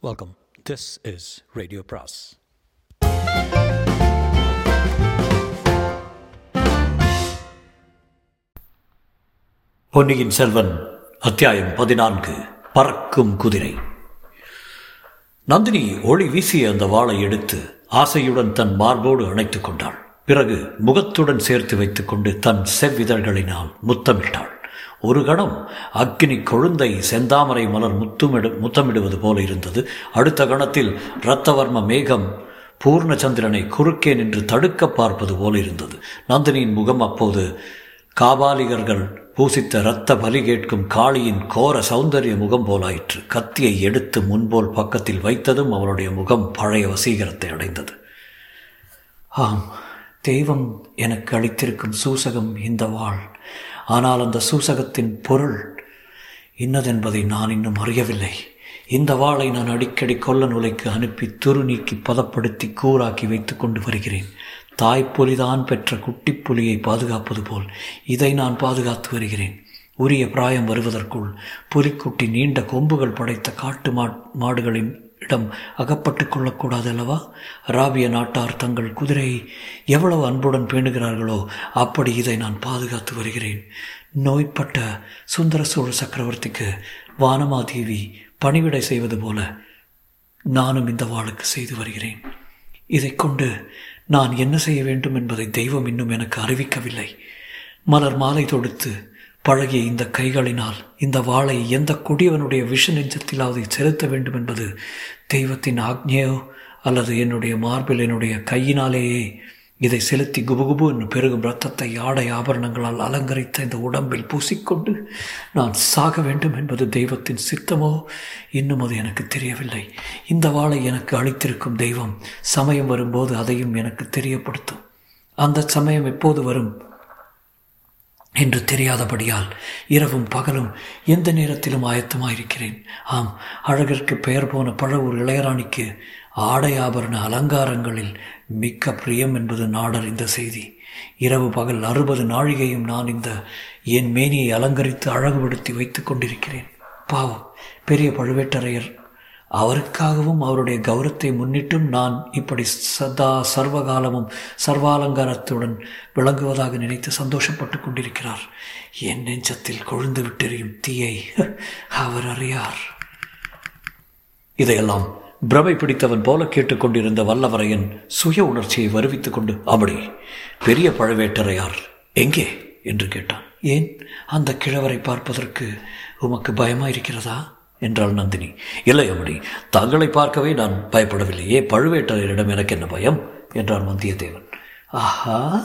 Welcome this is radio பிராஸ் பொன்னியின் செல்வன் அத்தியாயம் பதினான்கு பறக்கும் குதிரை. நந்தினி ஒளி வீசிய அந்த வாளை எடுத்து ஆசையுடன் தன் மார்போடு அணைத்துக் கொண்டாள். பிறகு முகத்துடன் சேர்த்து வைத்துக்கொண்டு தன் செவ்விதழ்களினால் முத்தமிட்டாள். ஒரு கணம் அக்னி கொழுந்தை செந்தாமரை மலர் முத்துமிடு முத்தமிடுவது போல இருந்தது. அடுத்த கணத்தில் இரத்தவர்ம மேகம் பூர்ணச்சந்திரனை குறுக்கே நின்று தடுக்க பார்ப்பது போல இருந்தது. நந்தினியின் முகம் அப்போது காபாலிகர்கள் பூசித்த இரத்த பலி கேட்கும் காளியின் கோர சௌந்தரிய முகம் போலாயிற்று. கத்தியை எடுத்து முன்போல் பக்கத்தில் வைத்ததும் அவளுடைய முகம் பழைய வசீகரத்தை அடைந்தது. ஆம் தெய்வம் எனக்கு அளித்திருக்கும் சூசகம் இந்த வாழ். ஆனால் அந்த சூசகத்தின் பொருள் இன்னதென்பதை நான் இன்னும் அறியவில்லை. இந்த வாளை நான் அடிக்கடி கொல்ல நுழைக்கு அனுப்பி துரு நீக்கி பதப்படுத்தி கூறாக்கி வைத்து கொண்டு வருகிறேன். தாய்ப்புலிதான் பெற்ற குட்டிப்புலியை பாதுகாப்பது போல் இதை நான் பாதுகாத்து வருகிறேன். உரிய பிராயம் வருவதற்குள் புலிக்குட்டி நீண்ட கொம்புகள் படைத்த காட்டு மா மாடுகளின் இடம் அகப்பட்டு கொள்ளக்கூடாது அல்லவா அராபிய நாட்டார் தங்கள் குதிரையை எவ்வளவு அன்புடன் பேணுகிறார்களோ அப்படி இதை நான் பாதுகாத்து வருகிறேன். நோய்பட்ட சுந்தர சோழ சக்கரவர்த்திக்கு வானமாதேவி பணிவிடை செய்வது போல நானும் இந்த வாளுக்கு செய்து வருகிறேன். இதை கொண்டு நான் என்ன செய்ய வேண்டும் என்பதை தெய்வம் இன்னும் எனக்கு அறிவிக்கவில்லை. மலர் மாலை தொடுத்து பழகிய இந்த கைகளினால் இந்த வாளை எந்த கொடியவனுடைய விஷ நெஞ்சத்திலாவது செலுத்த வேண்டும் என்பது தெய்வத்தின் ஆக்ஞையோ அல்லது என்னுடைய மார்பில் என்னுடைய கையினாலேயே இதை செலுத்தி குபுகுபு என்று பெருகும் ரத்தத்தை ஆடை ஆபரணங்களால் அலங்கரித்த இந்த உடம்பில் பூசிக்கொண்டு நான் சாக வேண்டும் என்பது தெய்வத்தின் சித்தமோ? இன்னும் அது எனக்கு தெரியவில்லை. இந்த வாளை எனக்கு அளித்திருக்கும் தெய்வம் சமயம் வரும்போது அதையும் எனக்கு தெரியப்படுத்தும். அந்த சமயம் எப்போது வரும்? என்று தெரியாதபடியால் இரவும் பகலும் எந்த நேரத்திலும் ஆயத்தமாயிருக்கிறேன். ஆம் அழகிற்கு பெயர் போன பழவூர் இளையராணிக்கு ஆடை ஆபரண அலங்காரங்களில் மிக்க பிரியம் என்பது நாடறிந்த செய்தி. இரவு பகல் அறுபது நாழிகையும் நான் இந்த என் மேனியை அலங்கரித்து அழகுபடுத்தி வைத்துக் கொண்டிருக்கிறேன். பாவம் பெரிய பழுவேட்டரையர் அவருக்காகவும் அவருடைய கௌரவத்தை முன்னிட்டும் நான் இப்படி சதா சர்வகாலமும் சர்வாலங்காரத்துடன் விளங்குவதாக நினைத்து சந்தோஷப்பட்டு கொண்டிருக்கிறார். என் நெஞ்சத்தில் கொழுந்து விட்டெறியும் தீயை அவர் அறியார். இதையெல்லாம் பிரமை பிடித்தவன் போல கேட்டுக்கொண்டிருந்த வல்லவரையன் சுய உணர்ச்சியை வருவித்துக் கொண்டு அப்படி பெரிய பழவேட்டரையார் எங்கே? என்று கேட்டான். ஏன்? அந்த கிழவரை பார்ப்பதற்கு உமக்கு பயமா இருக்கிறதா என்றாள் நந்தினி. இல்லை அம்மணி தங்களை பார்க்கவே நான் பயப்படவில்லையே பழுவேட்டரையரிடம் எனக்கு என்ன பயம்? என்றான் வந்தியத்தேவன். ஆஹா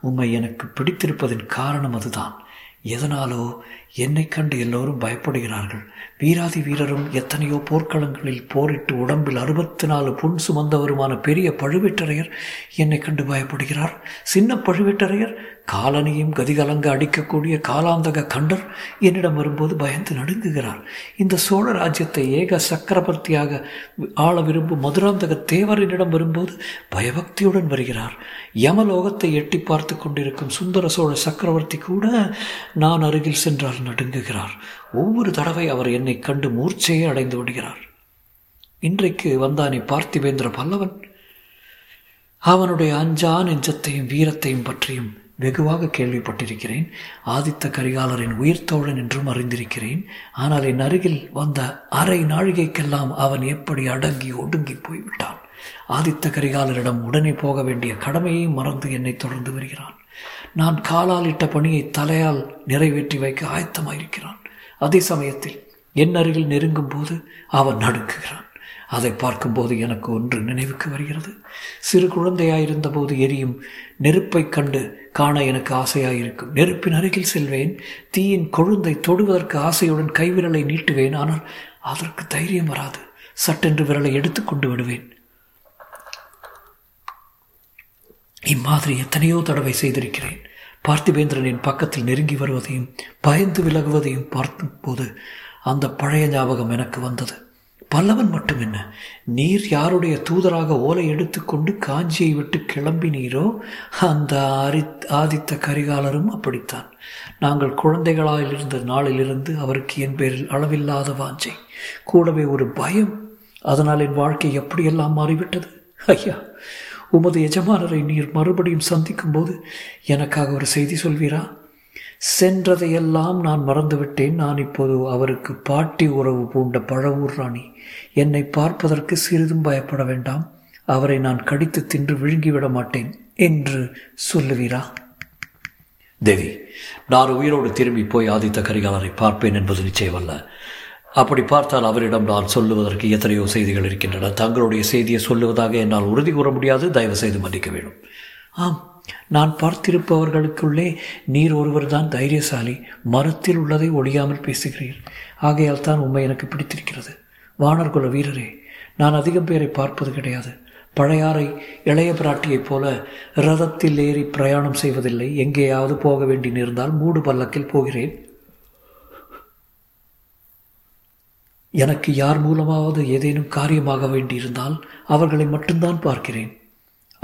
உம்மை எனக்கு பிடித்திருப்பதின் காரணம் அதுதான். எதனாலோ என்னை கண்டு எல்லோரும் பயப்படுகிறார்கள். வீராதி வீரரும் எத்தனையோ போர்க்களங்களில் போரிட்டு உடம்பில் அறுபத்தி நாலு புண் சுமந்தவருமான பெரிய பழுவேட்டரையர் என்னை கண்டு பயப்படுகிறார். சின்ன பழுவேட்டரையர் காலனியும் கதிகலங்க அடிக்கக்கூடிய காலாந்தக கண்டர் என்னிடம் வரும்போது பயந்து நடுங்குகிறார். இந்த சோழ ராஜ்யத்தை ஏக சக்கரவர்த்தியாக ஆள விரும்பும் மதுராந்தக தேவர் என்னிடம் வரும்போது பயபக்தியுடன் வருகிறார். யமலோகத்தை எட்டி பார்த்து கொண்டிருக்கும் சுந்தர சோழ சக்கரவர்த்தி கூட நான் அருகில் சென்றால் நடுங்குகிறார். ஒவ்வொரு தடவை அவர் என்னை கண்டு மூர்ச்சையே அடைந்து விடுகிறார். இன்றைக்கு வந்தானே பார்த்திவேந்திர பல்லவன். அவனுடைய அஞ்சா நெஞ்சத்தையும் வீரத்தையும் பற்றியும் வெகுவாக கேள்விப்பட்டிருக்கிறேன். ஆதித்த கரிகாலரின் உயிர்த்தோழன் என்றும் அறிந்திருக்கிறேன். ஆனால் என் அருகில் வந்த அரை நாழிகைக்கெல்லாம் அவன் எப்படி அடங்கி ஒடுங்கி போய்விட்டான்? ஆதித்த கரிகாலரிடம் உடனே போக வேண்டிய கடமையை மறந்து என்னை தொடர்ந்து வருகிறான். நான் காலால் இட்ட பணியை தலையால் நிறைவேற்றி வைக்க ஆயத்தமாயிருக்கிறான். அதே சமயத்தில் என் அருகில் நெருங்கும் போது அவன் நடுக்குகிறான் அதை பார்க்கும்போது எனக்கு ஒன்று நினைவுக்கு வருகிறது. சிறு குழந்தையாயிருந்த போது எரியும் நெருப்பை கண்டு காண எனக்கு ஆசையாயிருக்கும் நெருப்பின் அருகில் செல்வேன். தீயின் கொழுந்தை தொடுவதற்கு ஆசையுடன் கைவிரலை நீட்டுவேன். ஆனால் அதற்கு தைரியம் வராது. சட்டென்று விரலை எடுத்துக்கொண்டு விடுவேன். இம்மாதிரி எத்தனையோ தடவை செய்திருக்கிறேன். பார்த்திபேந்திரனின் பக்கத்தில் நெருங்கி வருவதையும் பயந்து விலகுவதையும் பார்த்தபோது அந்த பழைய ஞாபகம் எனக்கு வந்தது. பல்லவன் மட்டும் என்ன? நீர் யாருடைய தூதராக ஓலை எடுத்துக்கொண்டு காஞ்சியை விட்டு கிளம்பினீரோ அந்த ஆரி ஆதித்த கரிகாலரும் அப்படித்தான். நாங்கள் குழந்தைகளாயிருந்த நாளிலிருந்து அவருக்கு என் பேரில் அளவில்லாத வாஞ்சை. கூடவே ஒரு பயம். அதனால் என் வாழ்க்கை எப்படியெல்லாம் மாறிவிட்டது? ஐயா உமது எஜமானரை நீர் மறுபடியும் சந்திக்கும் போது எனக்காக ஒரு செய்தி சொல்வீரா? சென்றதையெல்லாம் நான் மறந்துவிட்டேன். நான் இப்போது அவருக்கு பாட்டி உறவு பூண்ட பழவூர் ராணி. என்னை பார்ப்பதற்கு சிறிதும் பயப்பட வேண்டாம். அவரை நான் கடித்து தின்று விழுங்கிவிட மாட்டேன் என்று சொல்லுவீரா? தேவி நான் உயிரோடு திரும்பி போய் ஆதித்த கரிகாலரை பார்ப்பேன் என்பது நிச்சயமல்ல. அப்படி பார்த்தால் அவரிடம் நான் சொல்லுவதற்கு எத்தனையோ செய்திகள் இருக்கின்றன. தங்களுடைய செய்தியை சொல்லுவதாக என்னால் உறுதி கூற முடியாது. தயவு செய்து மன்னிக்க வேண்டும். ஆம். நான் பார்த்திருப்பவர்களுக்குள்ளே நீர் ஒருவர்தான் தைரியசாலி மரத்தில் உள்ளதை ஒழியாமல் பேசுகிறீர். ஆகையால் தான் உண்மை எனக்கு பிடித்திருக்கிறது. வானர்குல வீரரே நான் அதிகம் பேரை பார்ப்பது கிடையாது. பழையாறை இளைய பிராட்டியைப் போல ரதத்தில் ஏறி பிரயாணம் செய்வதில்லை. எங்கேயாவது போக வேண்டி நேர்ந்தால் மூடு பல்லக்கில் போகிறேன். எனக்கு யார் மூலமாவது ஏதேனும் காரியமாக வேண்டியிருந்தால் அவர்களை மட்டும்தான் பார்க்கிறேன்.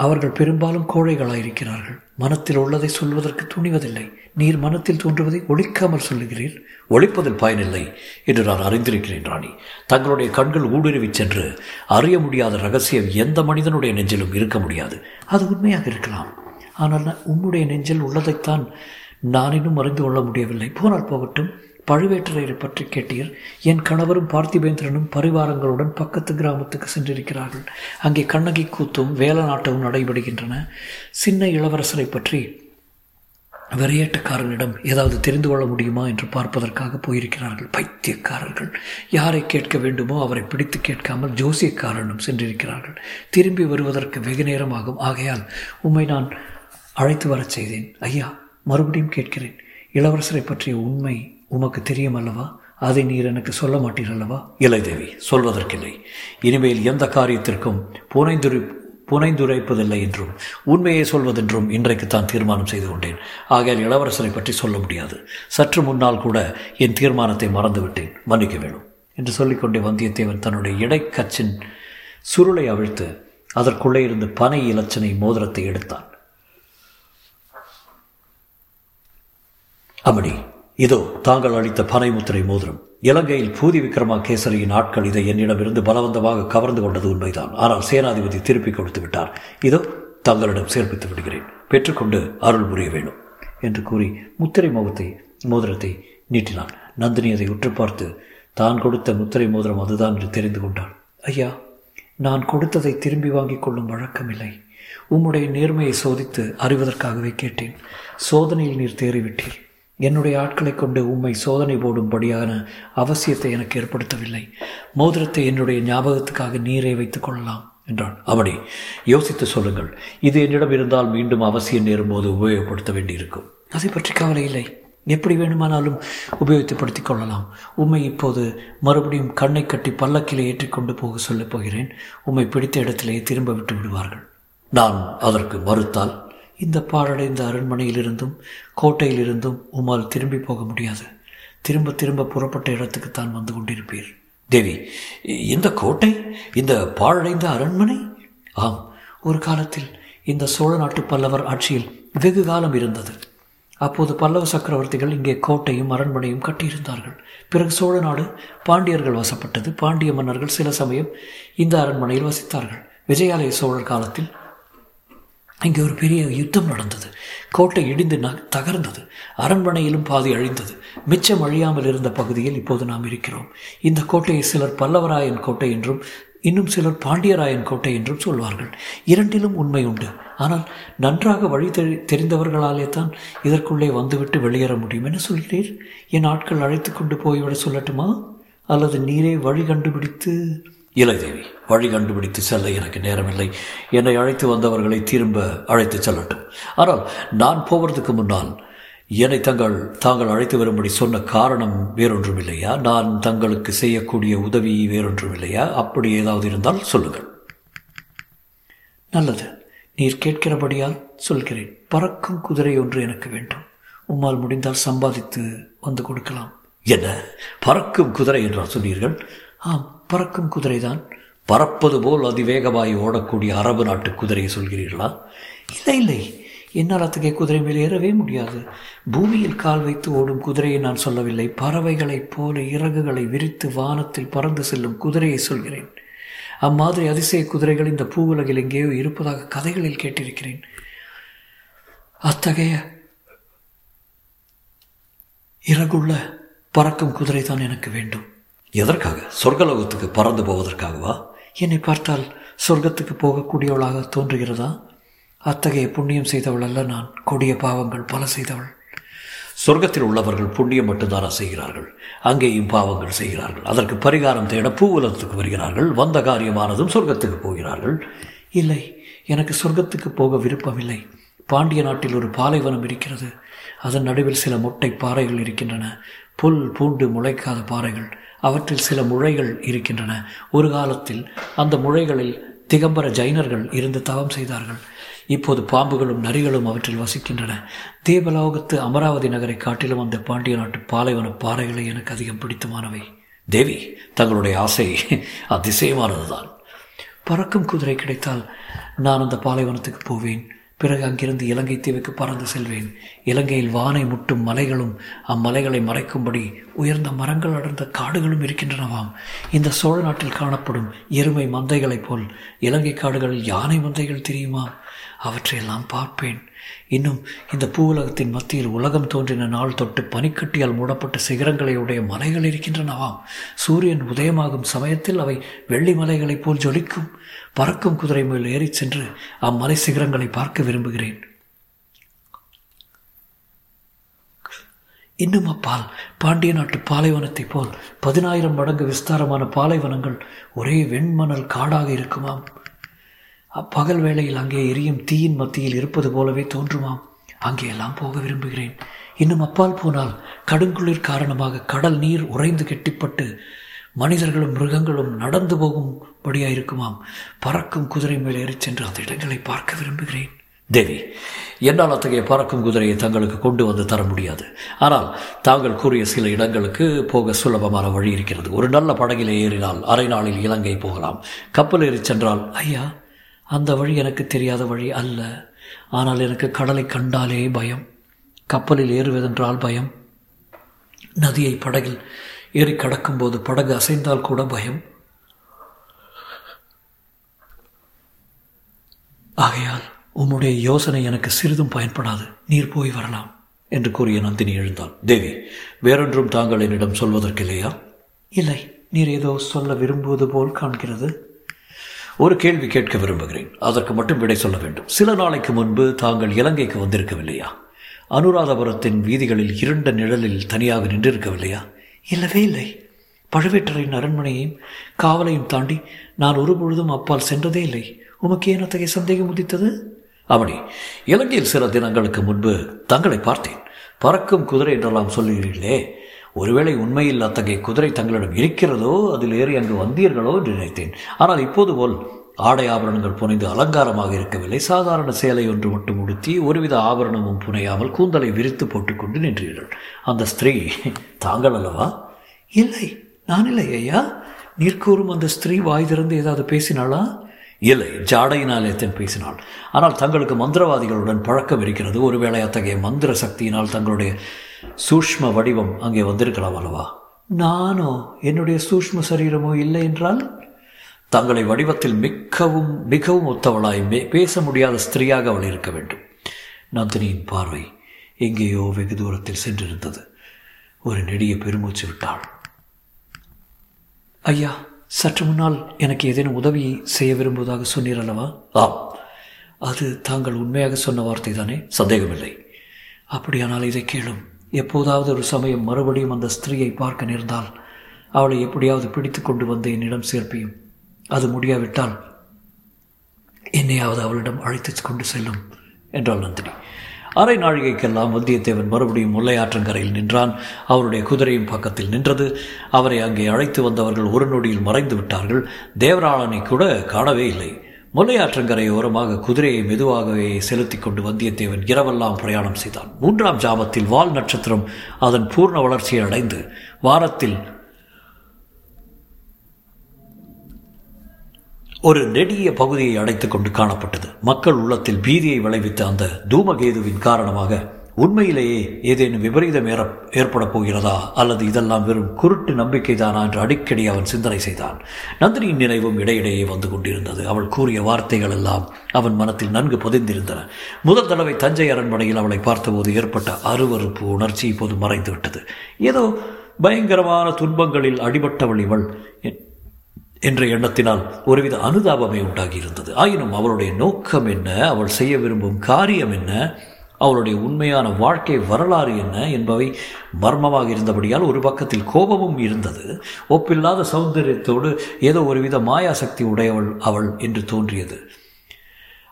அவர்கள் பெரும்பாலும் கோழைகளாயிருக்கிறார்கள் மனத்தில் உள்ளதை சொல்வதற்கு துணிவதில்லை. நீர் மனத்தில் தோன்றுவதை ஒழிக்காமல் சொல்லுகிறீர். ஒழிப்பதில் பயனில்லை என்று நான் அறிந்திருக்கிறேன் ராணி. தங்களுடைய கண்கள் ஊடுருவிச் சென்று அறிய முடியாத ரகசியம் எந்த மனிதனுடைய நெஞ்சிலும் இருக்க முடியாது. அது உண்மையாக இருக்கலாம். ஆனால் உன்னுடைய நெஞ்சில் உள்ளதைத்தான் நான் இன்னும் அறிந்து கொள்ள முடியவில்லை. போனால் போகட்டும். பழுவேட்டரையரை பற்றி கேட்டீர். என் கணவரும் பார்த்திபேந்திரனும் பரிவாரங்களுடன் பக்கத்து கிராமத்துக்கு சென்றிருக்கிறார்கள். அங்கே கண்ணகி கூத்தும் வேலநாட்டமும் நடைபெறுகின்றன. சின்ன இளவரசரை பற்றி விரையேட்டக்காரனிடம் ஏதாவது தெரிந்து கொள்ள முடியுமா என்று பார்ப்பதற்காக போயிருக்கிறார்கள். பைத்தியக்காரர்கள். யாரை கேட்க வேண்டுமோ அவரை பிடித்து கேட்காமல் ஜோசியக்காரனும் சென்றிருக்கிறார்கள். திரும்பி வருவதற்கு வெகு நேரமாகும். ஆகையால் உம்மை நான் அழைத்து வரச் செய்தேன். ஐயா மறுபடியும் கேட்கிறேன். இளவரசரை பற்றிய உண்மை உமக்கு தெரியும் அல்லவா அதை நீர் எனக்கு சொல்ல மாட்டீர் அல்லவா இல்லை சொல்வதற்கில்லை. இனிமேல் எந்த காரியத்திற்கும் புனைந்துரை புனைந்துரைப்பதில்லை என்றும் உண்மையை சொல்வதென்றும் இன்றைக்கு தான் தீர்மானம் செய்து கொண்டேன். ஆகையால் இளவரசரை பற்றி சொல்ல முடியாது. சற்று முன்னால் கூட என் தீர்மானத்தை மறந்துவிட்டேன். மன்னிக்க வேணும் என்று சொல்லிக்கொண்டே வந்தியத்தேவன் தன்னுடைய இடைக்கச்சின் சுருளை அவிழ்த்து அதற்குள்ளே இருந்து பனை இலச்சனை மோதிரத்தை எடுத்தான். அமடி இதோ தாங்கள் அளித்த பனைமுத்திரை மோதிரம். இலங்கையில் பூதி விக்ரமா கேசரியின் ஆட்கள் இதை என்னிடமிருந்து பலவந்தமாக கவர்ந்து கொண்டது உண்மைதான். ஆனால் சேனாதிபதி திருப்பி கொடுத்து விட்டார். இதோ தங்களிடம் சேர்ப்பித்து விடுகிறேன். பெற்றுக்கொண்டு அருள் புரிய வேண்டும் என்று கூறி முத்திரை முகத்தை மோதிரத்தை நீட்டினான். நந்தினி அதை உற்று பார்த்து தான் கொடுத்த முத்திரை மோதிரம் அதுதான் என்று தெரிந்து கொண்டாள். ஐயா நான் கொடுத்ததை திரும்பி வாங்கிக் கொள்ளும் வழக்கமில்லை. உம்முடைய நேர்மையை சோதித்து அறிவதற்காகவே கேட்டேன். சோதனையில் நீர் தேறிவிட்டீர். என்னுடைய ஆட்களை கொண்டு உம்மை சோதனை போடும்படியான அவசியத்தை எனக்கு ஏற்படுத்தவில்லை. மோதிரத்தை என்னுடைய ஞாபகத்துக்காக நீரை வைத்துக் கொள்ளலாம் என்றான். அவனே யோசித்து சொல்லுங்கள். இது என்னிடம் இருந்தால் மீண்டும் அவசியம் நேரும்போது உபயோகப்படுத்த வேண்டியிருக்கும். அதை பற்றி கவலை இல்லை. எப்படி வேணுமானாலும் உபயோகப்படுத்திக் கொள்ளலாம். உம்மை இப்போது மறுபடியும் கண்ணை கட்டி பல்லக்கிலே ஏற்றிக்கொண்டு போக சொல்லப் போகிறேன். உம்மை பிடித்த இடத்திலேயே திரும்ப விட்டு விடுவார்கள். நான் அதற்கு மறுத்தால் இந்த பாழடைந்த அரண்மனையிலிருந்தும் கோட்டையிலிருந்தும் உமால் திரும்பி போக முடியாது. திரும்ப திரும்ப புறப்பட்ட இடத்துக்கு தான் வந்து கொண்டிருப்பீர். தேவி இந்த கோட்டை இந்த பாழடைந்த அரண்மனை? ஆம் ஒரு காலத்தில் இந்த சோழ நாட்டு பல்லவர் ஆட்சியில் வெகு காலம் இருந்தது. அப்போது பல்லவ சக்கரவர்த்திகள் இங்கே கோட்டையும் அரண்மனையும் கட்டியிருந்தார்கள். பிறகு சோழ நாடு பாண்டியர்கள் வசப்பட்டது. பாண்டிய மன்னர்கள் சில சமயம் இந்த அரண்மனையில் வசித்தார்கள். விஜயாலய சோழர் காலத்தில் இங்கே ஒரு பெரிய யுத்தம் நடந்தது. கோட்டை இடிந்து ந தகர்ந்தது. அரண்மனையிலும் பாதி அழிந்தது. மிச்சம் அழியாமல் இருந்த பகுதியில் இப்போது நாம் இருக்கிறோம். இந்த கோட்டையை சிலர் பல்லவராயன் கோட்டை என்றும் இன்னும் சிலர் பாண்டியராயன் கோட்டை என்றும் சொல்வார்கள். இரண்டிலும் உண்மை உண்டு. ஆனால் நன்றாக வழி தெரி தெரிந்தவர்களாலே தான் இதற்குள்ளே வந்துவிட்டு வெளியேற முடியும் என சொல்கிறீர்? என் ஆட்கள் அழைத்து கொண்டு போய்விட சொல்லட்டுமா? அல்லது நீரே வழி கண்டுபிடித்து இல்லை வழி கண்டுபிடித்து செல்ல எனக்கு நேரமில்லை. என்னை அழைத்து வந்தவர்களை திரும்ப அழைத்து செல்லட்டும். ஆனால் நான் போவதற்கு முன்னால் என்னை தங்கள் தாங்கள் அழைத்து வரும்படி சொன்ன காரணம் வேறொன்றும் இல்லையா நான் தங்களுக்கு செய்யக்கூடிய உதவி வேறொன்றும் இல்லையா அப்படி ஏதாவது இருந்தால் சொல்லுங்கள். நல்லது. நீர் கேட்கிறபடியால் சொல்கிறேன். பறக்கும் குதிரை ஒன்று எனக்கு வேண்டும். உம்மால் முடிந்தால் சம்பாதித்து வந்து கொடுக்கலாம். என்ன? பறக்கும் குதிரை என்றால் சொன்னீர்கள்? ஆம் பறக்கும் குதிரைதான். பறப்பது போல் அதிவேகமாய் ஓடக்கூடிய அரபு நாட்டு குதிரையை சொல்கிறீர்களா? இல்லை இல்லை. என்னால் அத்தகைய குதிரை மேல் ஏறவே முடியாது. பூமியில் கால் வைத்து ஓடும் குதிரையை நான் சொல்லவில்லை. பறவைகளைப் போல இறகுகளை விரித்து வானத்தில் பறந்து செல்லும் குதிரையை சொல்கிறேன். அம்மாதிரி அதிசய குதிரைகள் இந்த பூவுலகில் எங்கேயோ இருப்பதாக கதைகளில் கேட்டிருக்கிறேன். அத்தகைய இறகுள்ள பறக்கும் குதிரை தான் எனக்கு வேண்டும். எதற்காக? சொர்க்கலோகத்துக்கு பறந்து போவதற்காகவா? என்னை பார்த்தால் சொர்க்கத்துக்கு போகக்கூடியவளாக தோன்றுகிறதா? அத்தகைய புண்ணியம் செய்தவள் அல்ல நான். கொடிய பாவங்கள் பல செய்தவள். சொர்க்கத்தில் உள்ளவர்கள் புண்ணியம் மட்டும்தானா செய்கிறார்கள். அங்கேயும் பாவங்கள் செய்கிறார்கள். அதற்கு பரிகாரம் தேட பூவுலத்துக்கு வருகிறார்கள். வந்த காரியமானதும் சொர்க்கத்துக்கு போகிறார்கள். இல்லை எனக்கு சொர்க்கத்துக்கு போக விருப்பமில்லை. பாண்டிய நாட்டில் ஒரு பாலைவனம் இருக்கிறது. அதன் நடுவில் சில மொட்டை பாறைகள் இருக்கின்றன. புல் பூண்டு முளைக்காத பாறைகள். அவற்றில் சில முழைகள் இருக்கின்றன. ஒரு காலத்தில் அந்த முழைகளில் திகம்பர ஜைனர்கள் இருந்து தவம் செய்தார்கள். இப்போது பாம்புகளும் நரிகளும் அவற்றில் வசிக்கின்றன. தேவலோகத்து அமராவதி நகரை காட்டிலும் அந்த பாண்டிய நாட்டு பாலைவன பாறைகளை எனக்கு அதிகம் பிடித்தமானவை. தேவி தங்களுடைய ஆசை அதிசயமானதுதான். பறக்கும் குதிரை கிடைத்தால் நான் அந்த பாலைவனத்துக்கு போவேன். பிறகு அங்கிருந்து இலங்கை தீவுக்கு பறந்து செல்வேன். இலங்கையில் வானை முட்டும் மலைகளும் அம்மலைகளை மறைக்கும்படி உயர்ந்த மரங்கள் அடர்ந்த காடுகளும் இருக்கின்றனவாம். இந்த சோழ நாட்டில் காணப்படும் எருமை மந்தைகளைப் போல் இலங்கை காடுகளில் யானை மந்தைகள் தெரியுமா? அவற்றையெல்லாம் பார்ப்பேன். இன்னும் இந்த பூவுலகத்தின் மத்தியில் உலகம் தோன்றின நாள் தொட்டு பனிக்கட்டியால் மூடப்பட்ட சிகரங்களை உடைய மலைகள் இருக்கின்றனவாம். சூரியன் உதயமாகும் சமயத்தில் அவை வெள்ளி மலைகளைப் போல் ஜொலிக்கும். பறக்கும் குதிரை மேல் ஏறிச் சென்று அம்மலை சிகரங்களை பார்க்க விரும்புகிறேன். இன்னும் அப்பால் பாண்டிய நாட்டு பாலைவனத்தைப் போல் பதினாயிரம் மடங்கு விஸ்தாரமான பாலைவனங்கள் ஒரே வெண்மணல் காடாக இருக்குமாம். அப்பகல் வேளையில் அங்கே எரியும் தீயின் மத்தியில் இருப்பது போலவே தோன்றுமாம். அங்கே எல்லாம் போக விரும்புகிறேன். இன்னும் அப்பால் போனால் கடுங்குளிர் காரணமாக கடல் நீர் உறைந்து கெட்டிப்பட்டு மனிதர்களும் மிருகங்களும் நடந்து போகும்படியாக இருக்குமாம். பறக்கும் குதிரை மேல் ஏறிச் சென்று அந்த இடங்களை பார்க்க விரும்புகிறேன். தேவி என்னால் அத்தகைய பறக்கும் குதிரையை தங்களுக்கு கொண்டு வந்து தர முடியாது. ஆனால் தாங்கள் கூறிய சில இடங்களுக்கு போக சுலபமான வழி இருக்கிறது. ஒரு நல்ல படகில் ஏறினால் அரை நாளில் இலங்கை போகலாம். கப்பல் ஏறி சென்றால் ஐயா அந்த வழி எனக்கு தெரியாத வழி அல்ல. ஆனால் எனக்கு கடலை கண்டாலே பயம். கப்பலில் ஏறுவதென்றால் பயம். நதியை படகில் ஏறி கடக்கும்போது படகு அசைந்தால் கூட பயம். ஆகையால் உம்முடைய யோசனை எனக்கு சிறிதும் பயன்படாது. நீர் போய் வரலாம் என்று கூறிய நந்தினி எழுந்தாள். தேவி வேறொன்றும் தாங்கள் என்னிடம் சொல்வதற்கில்லையா? இல்லை நீர் ஏதோ சொல்ல விரும்புவது போல் காண்கிறது. ஒரு கேள்வி கேட்க விரும்புகிறேன். அதற்கு மட்டும் விடை சொல்ல வேண்டும். சில நாளைக்கு முன்பு தாங்கள் இலங்கைக்கு வந்திருக்கவில்லையா? அனுராதபுரத்தின் வீதிகளில் இருண்ட நிழலில் தனியாக நின்றிருக்கவில்லையா? இல்லவே இல்லை. பழுவேட்டரின் அரண்மனையையும் காவலையும் தாண்டி நான் ஒரு பொழுதும் அப்பால் சென்றதே இல்லை. உமக்கு ஏன் அத்தகைய சந்தேகம் உதித்தது? அவனி இலங்கையில் சில தினங்களுக்கு முன்பு தங்களை பார்த்தேன். பறக்கும் குதிரை என்றெல்லாம் சொல்லுகிறீர்களே ஒருவேளை உண்மையில் அத்தகைய குதிரை தங்களிடம் இருக்கிறதோ அதில் ஏறி அங்கு வந்தீர்களோ என்று நினைத்தேன். ஆனால் இப்போது போல் ஆடை ஆபரணங்கள் புனைந்து அலங்காரமாக இருக்கவில்லை. சாதாரண சேலை ஒன்று மட்டும் உடுத்தி ஒருவித ஆபரணமும் புனையாமல் கூந்தலை விரித்து போட்டுக்கொண்டு நின்றீர்கள். அந்த ஸ்திரீ தாங்கள் அல்லவா? இல்லை நான் இல்லை ஐயா. நிற்கூறும் அந்த ஸ்திரீ வாய் திறந்து ஏதாவது பேசினாளா? இல்லை ஜாடையினாலே தன் பேசினாள். ஆனால் தங்களுக்கு மந்திரவாதிகளுடன் பழக்கம் இருக்கிறது. ஒருவேளை அத்தகைய மந்திர சக்தியினால் தங்களுடைய சூஷ்ம வடிவம் அங்கே வந்திருக்கலாம் அல்லவா? நானோ? என்னுடைய சூஷ்ம சரீரமோ இல்லை என்றால்? தங்களை வடிவத்தில் மிகவும் மிகவும் ஒத்தவளாய் பேச முடியாத ஸ்திரீயாக அவள் இருக்க வேண்டும். நந்தினியின் பார்வை எங்கேயோ வெகு தூரத்தில் சென்றிருந்தது. ஒரு நெடிய பெருமூச்சு விட்டாள். ஐயா சற்று முன்னால் எனக்கு ஏதேனும் உதவி செய்ய விரும்புவதாக சொன்னீர் அல்லவா? ஆம். அது தாங்கள் உண்மையாக சொன்ன வார்த்தை தானே சந்தேகமில்லை. அப்படியானால் இதை கேளும். எப்போதாவது ஒரு சமயம் மறுபடியும் அந்த ஸ்திரீயை பார்க்க நேர்ந்தால் அவளை எப்படியாவது பிடித்து கொண்டு வந்து என்னிடம் சேர்ப்பியும் அது முடியாவிட்டால் என்னையாவது அவளிடம் அழைத்து கொண்டு செல்லும் என்றாள் நந்தினி. அரை நாழிகைக்கெல்லாம் வந்தியத்தேவன் மறுபடியும் முல்லையாற்றங்கரையில் நின்றான். அவருடைய குதிரையும் பக்கத்தில் நின்றது. அவரை அங்கே அழைத்து வந்தவர்கள் ஒரு நொடியில் மறைந்து விட்டார்கள். தேவராளனை கூட காணவே இல்லை. முல்லையாற்றங்கரை ஓரமாக குதிரையை மெதுவாகவே செலுத்தி கொண்டு வந்தியத்தேவன் இரவெல்லாம் பிரயாணம் செய்தான். மூன்றாம் ஜாமத்தில் வால் நட்சத்திரம் அதன் பூர்ண வளர்ச்சியை அடைந்து வாரத்தில் ஒரு நெடிய பகுதியை அடைத்துக் கொண்டு காணப்பட்டது. மக்கள் உள்ளத்தில் பீதியை விளைவித்த அந்த தூமகேதுவின் காரணமாக உண்மையிலேயே ஏதேனும் விபரீதம் ஏற ஏற்படப் போகிறதா? அல்லது இதெல்லாம் வெறும் குருட்டு நம்பிக்கைதானா என்று அடிக்கடி அவன் சிந்தனை செய்தான். நந்தினியின் நினைவும் இடையிடையே வந்து கொண்டிருந்தது. அவள் கூறிய வார்த்தைகள் எல்லாம் அவன் மனத்தில் நன்கு புதைந்திருந்தன. முதல் தடவை தஞ்சை அரண்மனையில் அவளை பார்த்தபோது ஏற்பட்ட அருவறுப்பு உணர்ச்சி இப்போது மறைந்துவிட்டது. ஏதோ பயங்கரமான துன்பங்களில் அடிபட்டவள் இவள். என்ற எண்ணத்தினால் ஒருவித அனுதாபமே உண்டாகியிருந்தது. ஆயினும் அவளுடைய நோக்கம் என்ன? அவள் செய்ய விரும்பும் காரியம் என்ன? அவளுடைய உண்மையான வாழ்க்கை வரலாறு என்ன? என்பவை மர்மமாக இருந்தபடியால் ஒரு பக்கத்தில் கோபமும் இருந்தது. ஒப்பில்லாத சௌந்தரியத்தோடு ஏதோ ஒருவித மாயாசக்தி உடையவள் அவள் என்று தோன்றியது.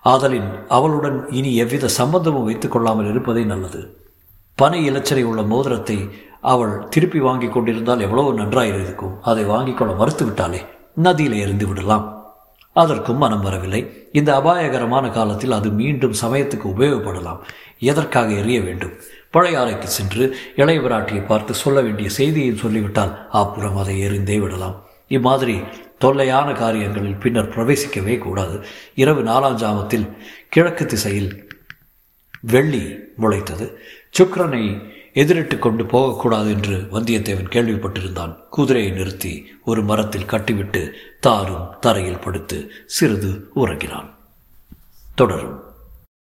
ஆதலின் அவளுடன் இனி எவ்வித சம்பந்தமும் வைத்துக் கொள்ளாமல் இருப்பதே நல்லது. பனை இலச்சனை உள்ள மோதிரத்தை அவள் திருப்பி வாங்கி கொண்டிருந்தால் எவ்வளவு நன்றாயிருக்கும். அதை வாங்கிக் கொள்ள மறுத்துவிட்டாலே நதியில் எறிந்து விடலாம். அதற்கும் மனம் வரவில்லை. இந்த அபாயகரமான காலத்தில் அது மீண்டும் சமயத்துக்கு உபயோகப்படலாம். எதற்காக எறிய வேண்டும்? பழைய அறைக்கு சென்று இளைய விராட்டியை பார்த்து சொல்ல வேண்டிய செய்தியை சொல்லிவிட்டால் அப்புறம் அதை எறிந்தே விடலாம். இம்மாதிரி தொல்லையான காரியங்களில் பின்னர் பிரவேசிக்கவே கூடாது. இரவு நாலாம் ஜாமத்தில் கிழக்கு திசையில் வெள்ளி முளைத்தது. சுக்கரனை எதிரிட்டு கொண்டு போகக்கூடாது என்று வந்தியத்தேவன் கேள்விப்பட்டிருந்தான். குதிரையை நிறுத்தி ஒரு மரத்தில் கட்டிவிட்டு தாரும் தரையில் படுத்து சிறிது உறங்கினான். தொடரும்.